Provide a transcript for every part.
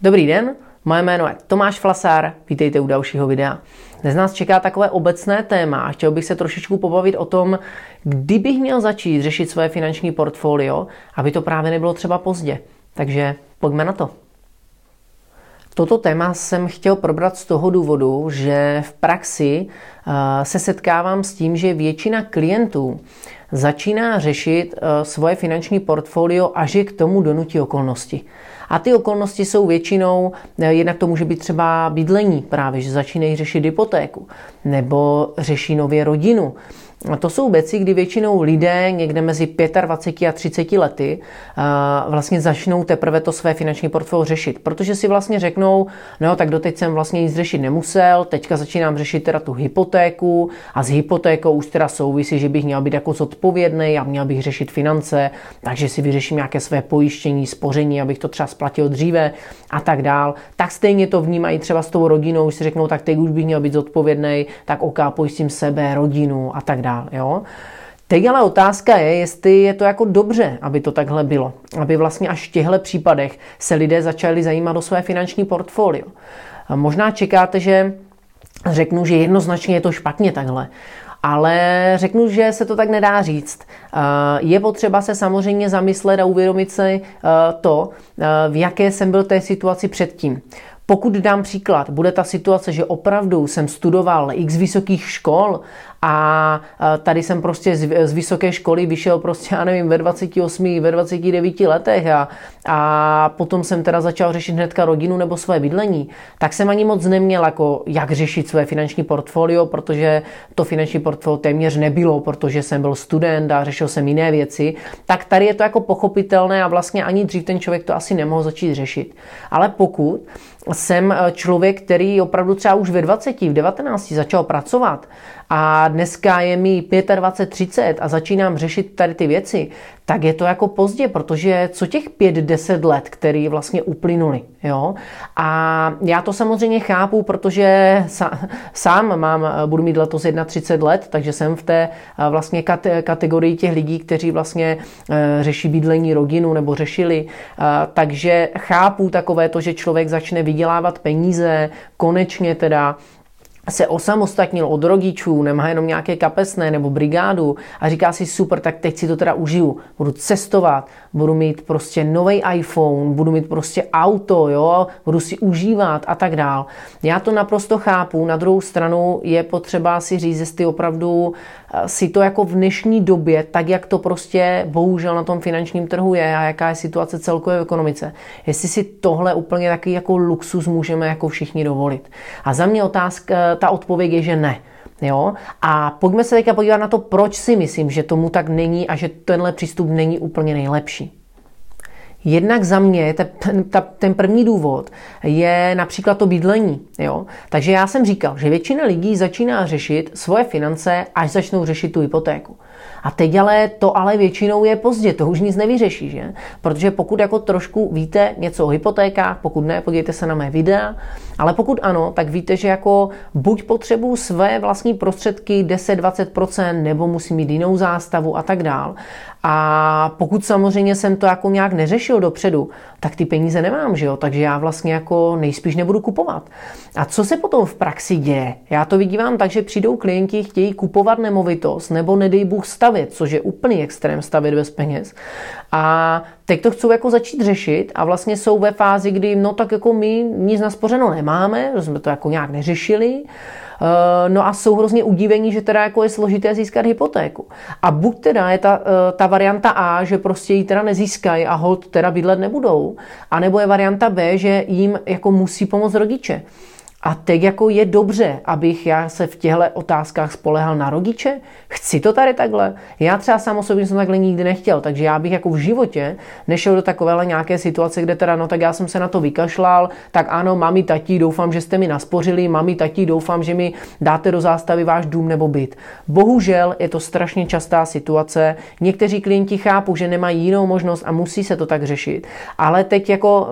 Dobrý den, moje jméno je Tomáš Flasár, vítejte u dalšího videa. Dnes nás čeká takové obecné téma a chtěl bych se trošičku pobavit o tom, kdy bych měl začít řešit své finanční portfolio, aby to právě nebylo třeba pozdě. Takže pojďme na to. Toto téma jsem chtěl probrat z toho důvodu, že v praxi eh, se setkávám s tím, že většina klientů začíná řešit eh, svoje finanční portfolio, až je k tomu donutí okolnosti. A ty okolnosti jsou většinou, eh, jednak to může být třeba bydlení, právě že začínají řešit hypotéku, nebo řeší nově rodinu, to jsou věci, kdy většinou lidé někde mezi 25 a 30 lety vlastně začnou teprve to své finanční portfolio řešit. Protože si vlastně řeknou, no tak doteď jsem vlastně nic řešit nemusel, teďka začínám řešit teda tu hypotéku a s hypotékou už teda souvisí, že bych měl být jako zodpovědný a měl bych řešit finance, takže si vyřeším nějaké své pojištění, spoření, abych to třeba splatil dříve a tak dál. Tak stejně to vnímají třeba s tou rodinou, už si řeknou, tak teď už bych měl být zodpovědný, tak ok, pojistím sebe, rodinu a tak dále dál. Jo? Teď ale otázka je, jestli je to jako dobře, aby to takhle bylo. Aby vlastně až v těchto případech se lidé začali zajímat o své finanční portfolio. A možná čekáte, že řeknu, že jednoznačně je to špatně takhle. Ale řeknu, že se to tak nedá říct. Je potřeba se samozřejmě zamyslet a uvědomit si to, v jaké jsem byl té situaci předtím. Pokud dám příklad, bude ta situace, že opravdu jsem studoval x vysokých škol a tady jsem prostě z, vysoké školy vyšel prostě, já nevím, ve 28, ve 29 letech a, a potom jsem teda začal řešit hnedka rodinu nebo své bydlení, tak jsem ani moc neměl jako jak řešit své finanční portfolio, protože to finanční portfolio téměř nebylo, protože jsem byl student a řešil jsem jiné věci, tak tady je to jako pochopitelné a vlastně ani dřív ten člověk to asi nemohl začít řešit. Ale pokud jsem člověk, který opravdu třeba už ve 20, v 19 začal pracovat a dneska je mi 25, 30 a začínám řešit tady ty věci, tak je to jako pozdě, protože co těch 5-10 let, který vlastně uplynuly, jo? A já to samozřejmě chápu, protože sám mám, budu mít letos 31 let, takže jsem v té vlastně kategorii těch lidí, kteří vlastně e, řeší bydlení rodinu nebo řešili, takže chápu takové to, že člověk začne vydělávat peníze, konečně teda se osamostatnil od rodičů, nemá jenom nějaké kapesné nebo brigádu a říká si super, tak teď si to teda užiju. Budu cestovat, budu mít prostě nový iPhone, budu mít prostě auto, jo, budu si užívat a tak dál. Já to naprosto chápu, na druhou stranu je potřeba si říct, jestli opravdu si to jako v dnešní době, tak jak to prostě bohužel na tom finančním trhu je a jaká je situace celkové v ekonomice, jestli si tohle úplně taky jako luxus můžeme jako všichni dovolit. A za mě otázka, ta odpověď je, že ne. Jo? A pojďme se teďka podívat na to, proč si myslím, že tomu tak není a že tenhle přístup není úplně nejlepší. Jednak za mě ten, ten první důvod je například to bydlení. Jo? Takže já jsem říkal, že většina lidí začíná řešit svoje finance, až začnou řešit tu hypotéku. A teď ale to ale většinou je pozdě, to už nic nevyřeší, že? Protože pokud jako trošku víte něco o hypotékách, pokud ne, podívejte se na mé videa, ale pokud ano, tak víte, že jako buď potřebuji své vlastní prostředky 10-20% nebo musím mít jinou zástavu a tak dál. A pokud samozřejmě jsem to jako nějak neřešil dopředu, tak ty peníze nemám, že jo? Takže já vlastně jako nejspíš nebudu kupovat. A co se potom v praxi děje? Já to vidívám tak, že přijdou klienti, chtějí kupovat nemovitost, nebo nedej Bůh stavět, což je úplný extrém stavět bez peněz. A teď to chcou jako začít řešit a vlastně jsou ve fázi, kdy no tak jako my nic naspořeno nemáme, jsme to jako nějak neřešili, no a jsou hrozně udívení, že teda jako je složité získat hypotéku. A buď teda je ta, eh, ta varianta A, že prostě ji teda nezískají a hold teda bydlet nebudou, anebo je varianta B, že jim jako musí pomoct rodiče. A teď jako je dobře, abych já se v těchto otázkách spolehal na rodiče? Chci to tady takhle? Já třeba sám osobně jsem takhle nikdy nechtěl, takže já bych jako v životě nešel do takovéhle nějaké situace, kde teda, no tak já jsem se na to vykašlal, tak ano, mami, tatí, doufám, že jste mi naspořili, mami, tatí, doufám, že mi dáte do zástavy váš dům nebo byt. Bohužel je to strašně častá situace. Někteří klienti chápou, že nemají jinou možnost a musí se to tak řešit. Ale teď jako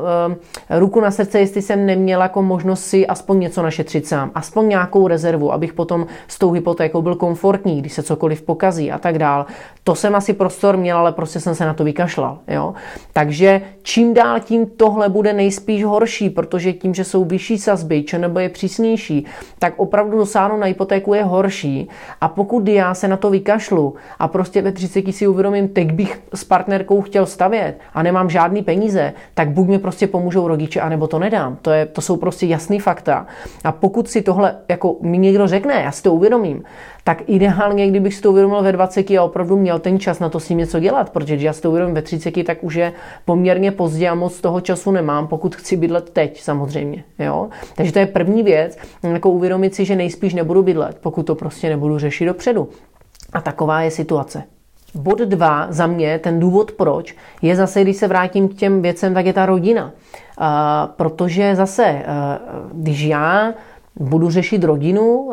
e, ruku na srdce, jestli jsem neměl jako možnost si aspoň něco našetřit sám, aspoň nějakou rezervu, abych potom s tou hypotékou byl komfortní, když se cokoliv pokazí a tak dál. To jsem asi prostor měl, ale prostě jsem se na to vykašlal. Jo? Takže čím dál tím tohle bude nejspíš horší, protože tím, že jsou vyšší sazby, nebo je přísnější, tak opravdu dosáhnout na hypotéku je horší. A pokud já se na to vykašlu a prostě ve 30 si uvědomím, teď bych s partnerkou chtěl stavět a nemám žádný peníze, tak buď mi prostě pomůžou rodiče, anebo to nedám. To, je, to jsou prostě jasný fakta. A pokud si tohle jako mi někdo řekne, já si to uvědomím, tak ideálně, kdybych si to uvědomil ve 20 a opravdu měl ten čas na to s tím něco dělat, protože když já si to uvědomím ve 30, tak už je poměrně pozdě a moc toho času nemám, pokud chci bydlet teď samozřejmě. Jo? Takže to je první věc, jako uvědomit si, že nejspíš nebudu bydlet, pokud to prostě nebudu řešit dopředu. A taková je situace. Bod dva za mě, ten důvod proč, je zase, když se vrátím k těm věcem, tak je ta rodina. Uh, protože zase, uh, když já budu řešit rodinu,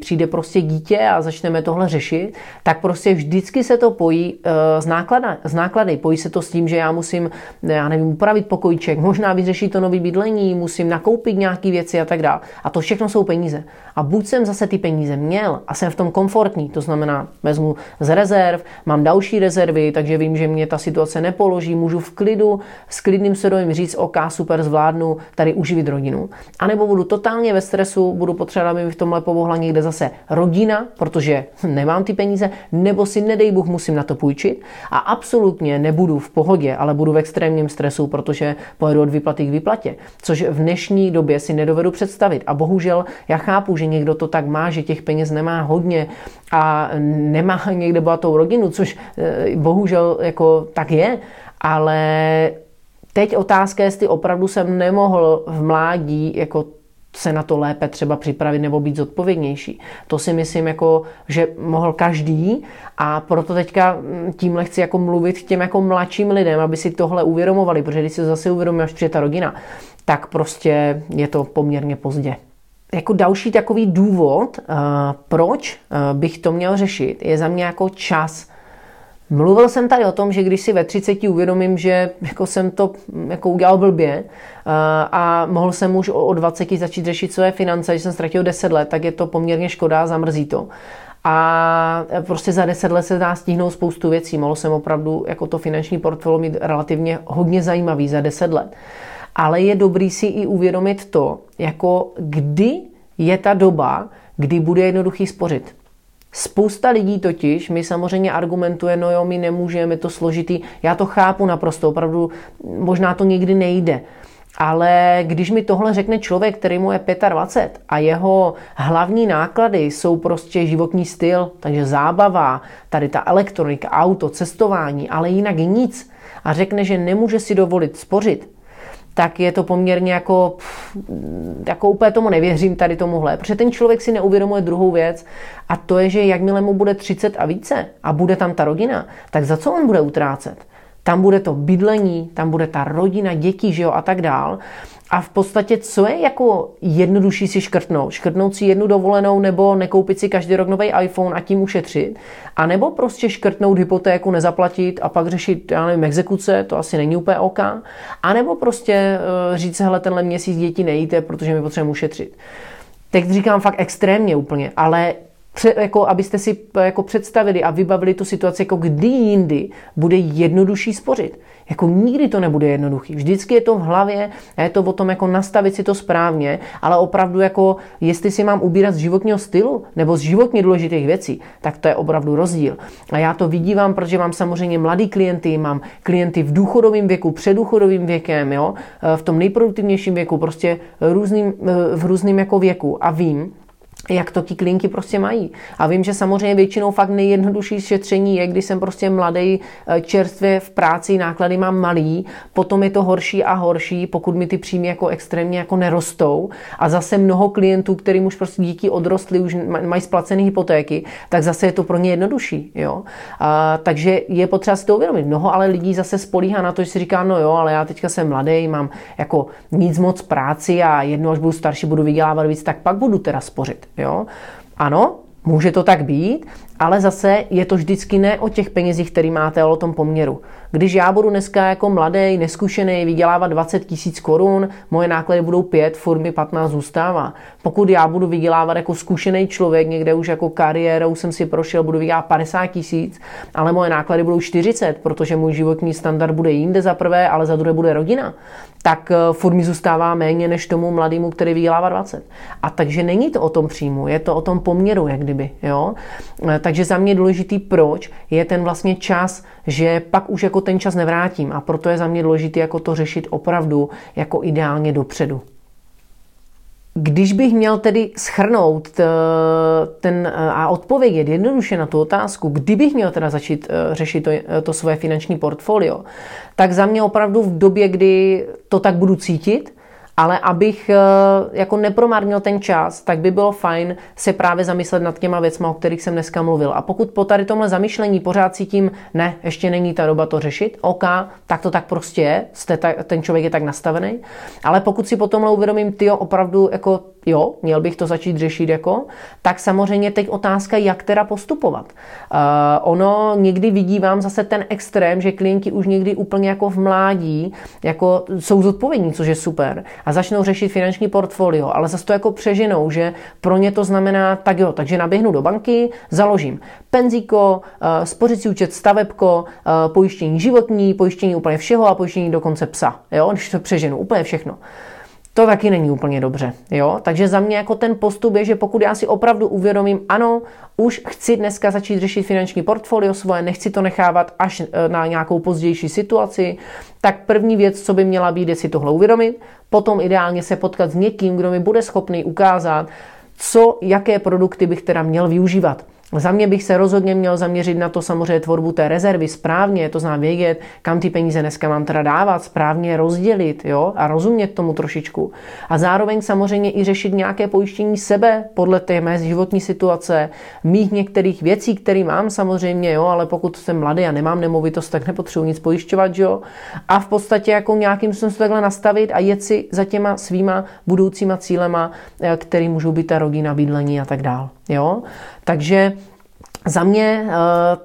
přijde prostě dítě a začneme tohle řešit, tak prostě vždycky se to pojí z, náklada, z náklady. Pojí se to s tím, že já musím, já nevím, upravit pokojíček, možná vyřešit to nový bydlení, musím nakoupit nějaké věci a tak dále. A to všechno jsou peníze. A buď jsem zase ty peníze měl a jsem v tom komfortní, to znamená, vezmu z rezerv, mám další rezervy, takže vím, že mě ta situace nepoloží, můžu v klidu, s klidným svědomím říct, OK, super, zvládnu tady uživit rodinu. A nebo budu totálně ve stresu stresu, budu potřebovat, aby mi v tomhle pomohla někde zase rodina, protože nemám ty peníze, nebo si nedej Bůh musím na to půjčit a absolutně nebudu v pohodě, ale budu v extrémním stresu, protože pojedu od výplaty k výplatě, což v dnešní době si nedovedu představit. A bohužel já chápu, že někdo to tak má, že těch peněz nemá hodně a nemá někde bohatou rodinu, což eh, bohužel jako tak je, ale Teď otázka je, jestli opravdu jsem nemohl v mládí jako se na to lépe třeba připravit nebo být zodpovědnější. To si myslím, jako, že mohl každý a proto teďka mm, tímhle chci jako mluvit těm jako mladším lidem, aby si tohle uvědomovali, protože když si zase uvědomí, až přijde ta rodina, tak prostě je to poměrně pozdě. Jako další takový důvod, uh, proč uh, bych to měl řešit, je za mě jako čas Mluvil jsem tady o tom, že když si ve 30 uvědomím, že jako jsem to jako udělal blbě eh, a mohl jsem už o 20 začít řešit své finance, že jsem ztratil 10 let, tak je to poměrně škoda, zamrzí to. A prostě za 10 let se dá stihnout spoustu věcí. Mohl jsem opravdu jako to finanční portfolio mít relativně hodně zajímavý za 10 let. Ale je dobrý si i uvědomit to, jako kdy je ta doba, kdy bude jednoduchý spořit. Spousta lidí totiž mi samozřejmě argumentuje, no jo, my nemůžeme, to složitý. Já to chápu naprosto, opravdu možná to někdy nejde. Ale když mi tohle řekne člověk, který mu je 25 a jeho hlavní náklady jsou prostě životní styl, takže zábava, tady ta elektronika, auto, cestování, ale jinak nic, a řekne, že nemůže si dovolit spořit, tak je to poměrně jako, jako úplně tomu nevěřím tady tomuhle. Protože ten člověk si neuvědomuje druhou věc a to je, že jakmile mu bude 30 a více a bude tam ta rodina, tak za co on bude utrácet? Tam bude to bydlení, tam bude ta rodina, děti, že jo, a tak dál. A v podstatě, co je jako jednodušší si škrtnout? Škrtnout si jednu dovolenou nebo nekoupit si každý rok nový iPhone a tím ušetřit? A nebo prostě škrtnout hypotéku, nezaplatit a pak řešit, já nevím, exekuce, to asi není úplně OK. A nebo prostě uh, říct, hele, tenhle měsíc děti nejíte, protože mi potřebujeme ušetřit. Teď říkám fakt extrémně úplně, ale jako abyste si jako představili a vybavili tu situaci, jako kdy jindy bude jednodušší spořit. Jako nikdy to nebude jednoduchý. Vždycky je to v hlavě a je to o tom jako nastavit si to správně, ale opravdu jako jestli si mám ubírat z životního stylu nebo z životně důležitých věcí, tak to je opravdu rozdíl. A já to vidívám, protože mám samozřejmě mladý klienty, mám klienty v důchodovém věku, předůchodovým věkem, jo, v tom nejproduktivnějším věku, prostě různým, v různým jako věku a vím, jak to ti klienti prostě mají. A vím, že samozřejmě většinou fakt nejjednodušší šetření je, když jsem prostě mladý, eh, čerstvě v práci, náklady mám malý, potom je to horší a horší, pokud mi ty příjmy jako extrémně jako nerostou. A zase mnoho klientů, kterým už prostě díky odrostly, už mají splacené hypotéky, tak zase je to pro ně jednodušší. Jo? A, takže je potřeba si to uvědomit. Mnoho ale lidí zase spolíhá na to, že si říká, no jo, ale já teďka jsem mladý, mám jako nic moc práci a jednou, až budu starší, budu vydělávat víc, tak pak budu teda spořit. Jo? Ano, může to tak být, ale zase je to vždycky ne o těch penězích, který máte, ale o tom poměru. Když já budu dneska jako mladý, neskušený vydělávat 20 tisíc korun, moje náklady budou 5, furt mi 15 zůstává. Pokud já budu vydělávat jako zkušený člověk, někde už jako kariérou jsem si prošel, budu vydělávat 50 tisíc, ale moje náklady budou 40, protože můj životní standard bude jinde za prvé, ale za druhé bude rodina, tak eh, furt mi zůstává méně než tomu mladému, který vydělává 20. A takže není to o tom příjmu, je to o tom poměru, jak kdyby. Jo? Takže za mě důležitý proč je ten vlastně čas, že pak už jako ten čas nevrátím a proto je za mě důležité jako to řešit opravdu jako ideálně dopředu. Když bych měl tedy schrnout ten, a odpovědět jednoduše na tu otázku, kdybych měl teda začít eh, řešit to, eh, to svoje finanční portfolio, tak za mě opravdu v době, kdy to tak budu cítit, ale abych eh, jako nepromarnil ten čas, tak by bylo fajn se právě zamyslet nad těma věcma, o kterých jsem dneska mluvil. A pokud po tady tomhle zamýšlení pořád cítím, ne, ještě není ta doba to řešit, OK, tak to tak prostě je, jste ta, ten člověk je tak nastavený, ale pokud si potom uvědomím, ty opravdu jako jo, měl bych to začít řešit jako, tak samozřejmě teď otázka, jak teda postupovat. Uh, ono někdy vidívám zase ten extrém, že klienti už někdy úplně jako v mládí jako jsou zodpovědní, což je super, a začnou řešit finanční portfolio, ale zase to jako přeženou, že pro ně to znamená, tak jo, takže naběhnu do banky, založím penzíko, uh, spořící účet, stavebko, uh, pojištění životní, pojištění úplně všeho a pojištění dokonce psa, jo, když to přeženu, úplně všechno to taky není úplně dobře. Jo? Takže za mě jako ten postup je, že pokud já si opravdu uvědomím, ano, už chci dneska začít řešit finanční portfolio svoje, nechci to nechávat až e, na nějakou pozdější situaci, tak první věc, co by měla být, je si tohle uvědomit, potom ideálně se potkat s někým, kdo mi bude schopný ukázat, co, jaké produkty bych teda měl využívat. Za mě bych se rozhodně měl zaměřit na to samozřejmě tvorbu té rezervy správně, to znamená vědět, kam ty peníze dneska mám teda dávat, správně rozdělit jo, a rozumět tomu trošičku. A zároveň samozřejmě i řešit nějaké pojištění sebe podle té mé životní situace, mých některých věcí, které mám samozřejmě, jo, ale pokud jsem mladý a nemám nemovitost, tak nepotřebuji nic pojišťovat, jo. A v podstatě jako nějakým způsobem se takhle nastavit a jet si za těma svýma budoucíma cílema, eh, který můžou být ta rodina, bydlení a tak dál. Jo? Takže za mě eh,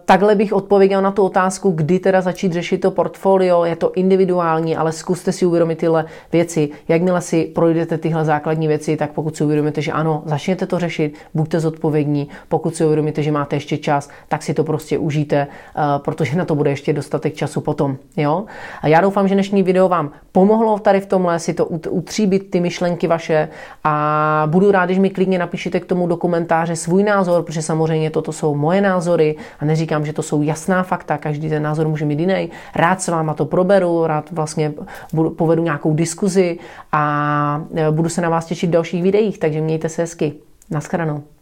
takhle bych odpověděl na tu otázku, kdy teda začít řešit to portfolio. Je to individuální, ale zkuste si uvědomit tyhle věci. Jakmile si projdete tyhle základní věci, tak pokud si uvědomíte, že ano, začněte to řešit, buďte zodpovědní. Pokud si uvědomíte, že máte ještě čas, tak si to prostě užijte, eh, protože na to bude ještě dostatek času potom. Jo? A já doufám, že dnešní video vám pomohlo tady v tomhle si to utříbit ty myšlenky vaše a budu rád, když mi klidně napíšete k tomu do komentáře svůj názor, protože samozřejmě toto jsou moje moje názory a neříkám, že to jsou jasná fakta, každý ten názor může mít jiný. Rád s váma to proberu, rád vlastně budu, povedu nějakou diskuzi a e, budu se na vás těšit v dalších videích, takže mějte se hezky. Naschranou.